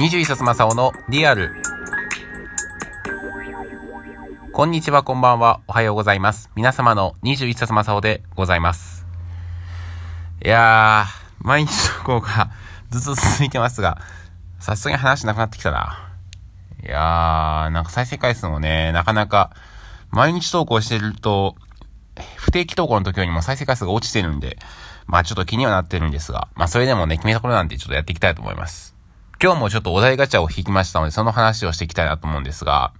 21冊正雄のリアル。こんにちは、こんばんは、おはようございます。皆様の21冊正雄でございます。いやー、毎日投稿がずっと続いてますが、さすがに話なくなってきたな。いやー、なんか再生回数もね、なかなか、毎日投稿してると、不定期投稿の時よりも再生回数が落ちてるんで、まあちょっと気にはなってるんですが、まあそれでもね、決めたことなんでちょっとやっていきたいと思います。今日もちょっとお題ガチャを引きましたので、その話をしていきたいなと思うんですが、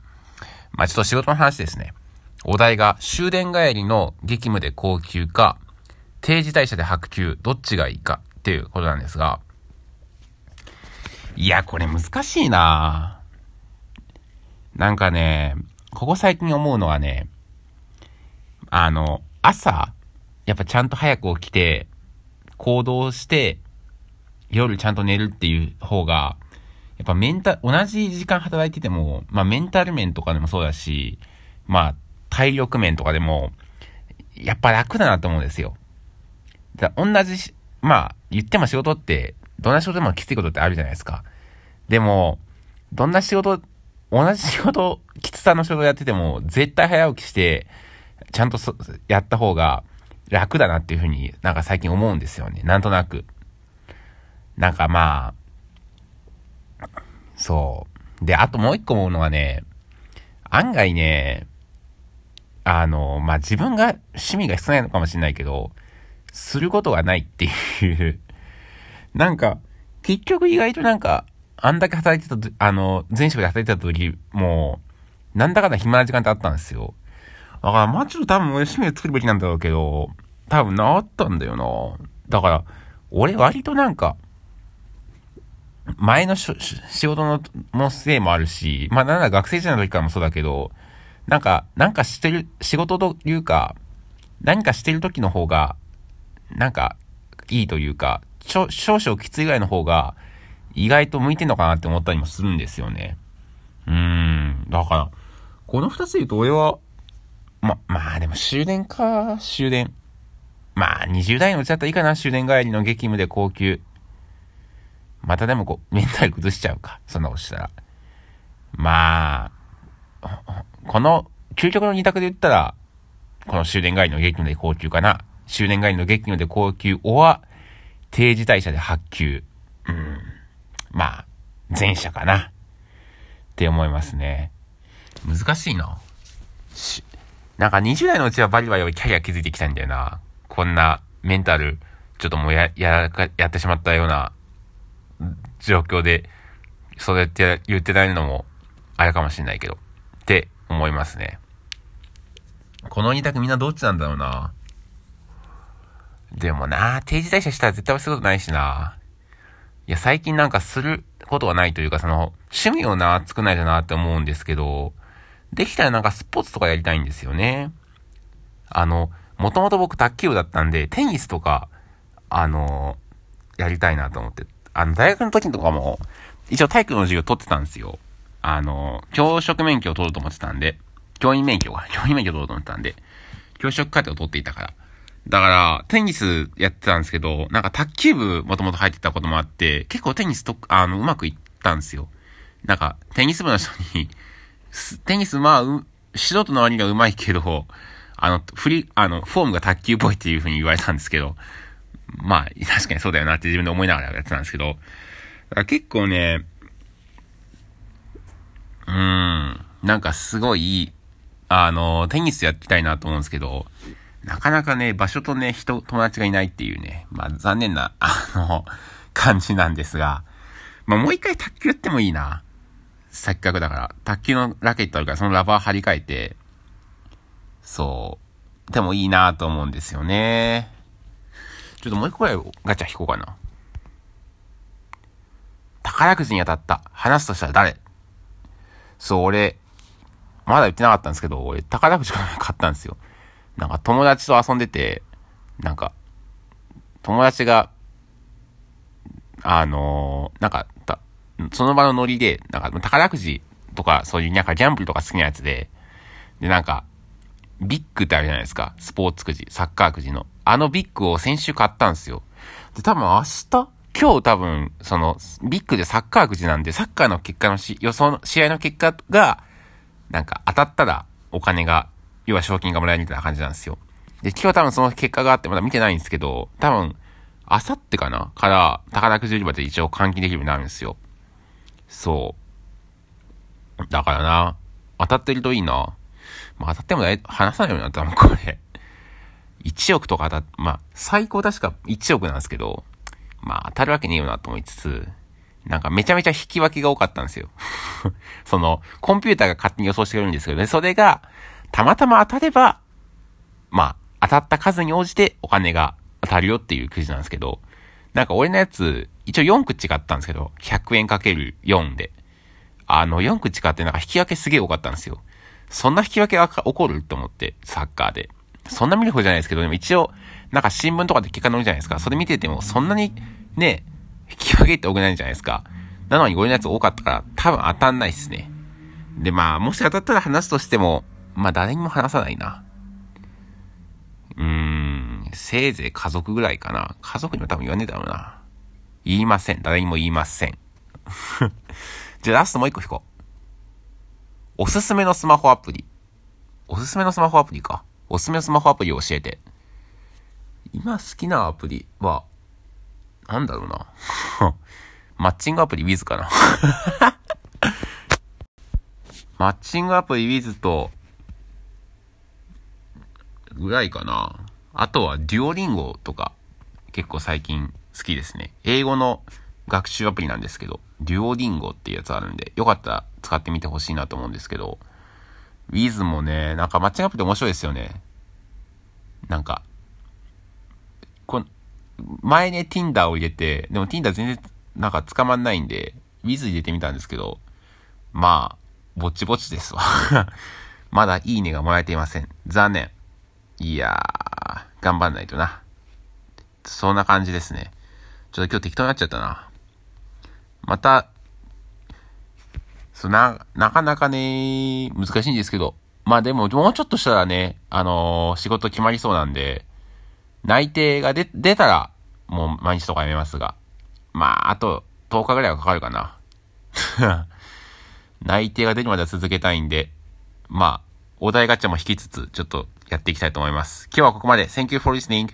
まあちょっと仕事の話ですね。お題が終電帰りの激務で高級か、定時退社で白球、どっちがいいかっていうことなんですが、いや、これ難しいななんかね、ここ最近思うのはね、あの、朝、やっぱちゃんと早く起きて、行動して、夜ちゃんと寝るっていう方が、やっぱメンタル、同じ時間働いてても、まあメンタル面とかでもそうだし、まあ体力面とかでも、やっぱ楽だなと思うんですよ。だ同じ、まあ言っても仕事って、どんな仕事でもきついことってあるじゃないですか。でも、どんな仕事、同じ仕事、きつさの仕事やってても、絶対早起きして、ちゃんとやった方が楽だなっていうふうになんか最近思うんですよね。なんとなく。なんかまあ、そう。で、あともう一個思うのはね、案外ね、あの、まあ、自分が趣味が少ないのかもしれないけど、することがないっていう なんか、結局意外となんか、あんだけ働いてた、あの、前職で働いてた時、もう、なんだかんだ暇な時間ってあったんですよ。だから、まあちょっと多分俺趣味を作るべきなんだろうけど、多分なったんだよな。だから、俺割となんか、前のし仕事の、のせいもあるし、まあなんだ学生時代の時からもそうだけど、なんか、なんかしてる、仕事というか、何かしてる時の方が、なんか、いいというか、少々きついぐらいの方が、意外と向いてんのかなって思ったりもするんですよね。うーん。だから、この二つ言うと俺は、ま、まあでも終電か、終電。まあ20代のうちだったらいいかな、終電帰りの激務で高級。またでもこう、メンタル崩しちゃうか、そんなことしたら。まあ、この、究極の二択で言ったら、この終電帰りの激務で高級かな。終電帰りの激務で高級、おは、定時退社で発給。うん。まあ、前者かな。って思いますね。難しいな。なんか20代のうちはバリバリキャリア築いてきたんだよな。こんなメンタル、ちょっともうや、やらか、やってしまったような状況で、そうやって言ってないのも、あれかもしれないけど、って思いますね。この二択みんなどっちなんだろうな。でもな、定時退社したら絶対することないしな。いや、最近なんかすることがないというか、その、趣味をな、作らないとなって思うんですけど、できたらなんかスポーツとかやりたいんですよね。あの、もともと僕卓球部だったんで、テニスとか、あの、やりたいなと思って。あの、大学の時とかも、一応体育の授業取ってたんですよ。あの、教職免許を取ると思ってたんで、教員免許が、教員免許を取ると思ってたんで、教職課程を取っていたから。だから、テニスやってたんですけど、なんか卓球部もともと入ってたこともあって、結構テニスと、あの、うまくいったんですよ。なんか、テニス部の人に、テニス、まあ、素人の割にはうまいけど、あの、振り、あの、フォームが卓球っぽいっていう風に言われたんですけど、まあ、確かにそうだよなって自分で思いながらやってたんですけど、結構ね、うーん、なんかすごい、あの、テニスやってたいなと思うんですけど、なかなかね、場所とね、人、友達がいないっていうね、まあ残念な、あの、感じなんですが、まあもう一回卓球やってもいいな。せっかくだから、卓球のラケットあるから、そのラバー張り替えて、そう、でもいいなと思うんですよね。ちょっともう一個ぐらいガチャ引こうかな。宝くじに当たった。話すとしたら誰？そう、俺、まだ言ってなかったんですけど、俺、宝くじ買ったんですよ。なんか友達と遊んでて、なんか、友達が、あのー、なんか、た、その場のノリで、なんか宝くじとか、そういうなんかギャンブルとか好きなやつで、で、なんか、ビッグってあるじゃないですか。スポーツくじ、サッカーくじの。あのビッグを先週買ったんですよ。で、多分明日？今日多分、その、ビッグでサッカーくじなんで、サッカーの結果のし、予想の、試合の結果が、なんか当たったらお金が、要は賞金がもらえるみたいな感じなんですよ。で、今日多分その結果があってまだ見てないんですけど、多分、あさってかな？から、宝くじ売り場で一応換金できるようになるんですよ。そう。だからな、当たってるといいな。まあ当たっても話さないようになったもん、これ。1億とか当た、まあ、最高確か1億なんですけど、まあ当たるわけねえよなと思いつつ、なんかめちゃめちゃ引き分けが多かったんですよ。その、コンピューターが勝手に予想してくれるんですけどね、それが、たまたま当たれば、まあ、当たった数に応じてお金が当たるよっていうくじなんですけど、なんか俺のやつ、一応4口買ったんですけど、100円かける4で。あの、4口買ってなんか引き分けすげえ多かったんですよ。そんな引き分けが起こると思って、サッカーで。そんな見る方じゃないですけど、でも一応、なんか新聞とかで結果載るじゃないですか。それ見てても、そんなに、ね、引き分けって多くないんじゃないですか。なのに俺のやつ多かったから、多分当たんないっすね。で、まあ、もし当たったら話すとしても、まあ誰にも話さないな。うーん、せいぜい家族ぐらいかな。家族にも多分言わねえだろうな。言いません。誰にも言いません。じゃあラストもう一個引こう。おすすめのスマホアプリ。おすすめのスマホアプリか。おすすめスマホアプリを教えて。今好きなアプリは、なんだろうな。マッチングアプリ Wiz かな。マッチングアプリ Wiz と、ぐらいかな。あとは、デュオリンゴとか、結構最近好きですね。英語の学習アプリなんですけど、デュオリンゴっていうやつあるんで、よかったら使ってみてほしいなと思うんですけど、Wiz もね、なんかマッチングアプリ面白いですよね。なんか、こ前ね、Tinder を入れて、でも Tinder 全然なんか捕まんないんで、Wiz 入れてみたんですけど、まあ、ぼちぼちですわ まだいいねがもらえていません。残念。いやー、頑張んないとな。そんな感じですね。ちょっと今日適当になっちゃったな。また、そな、なかなかね、難しいんですけど。まあでも、もうちょっとしたらね、あのー、仕事決まりそうなんで、内定が出、出たら、もう毎日とかやめますが。まあ、あと10日ぐらいはかかるかな。内定が出るまでは続けたいんで、まあ、お題ガチャも引きつつ、ちょっとやっていきたいと思います。今日はここまで。Thank you for listening.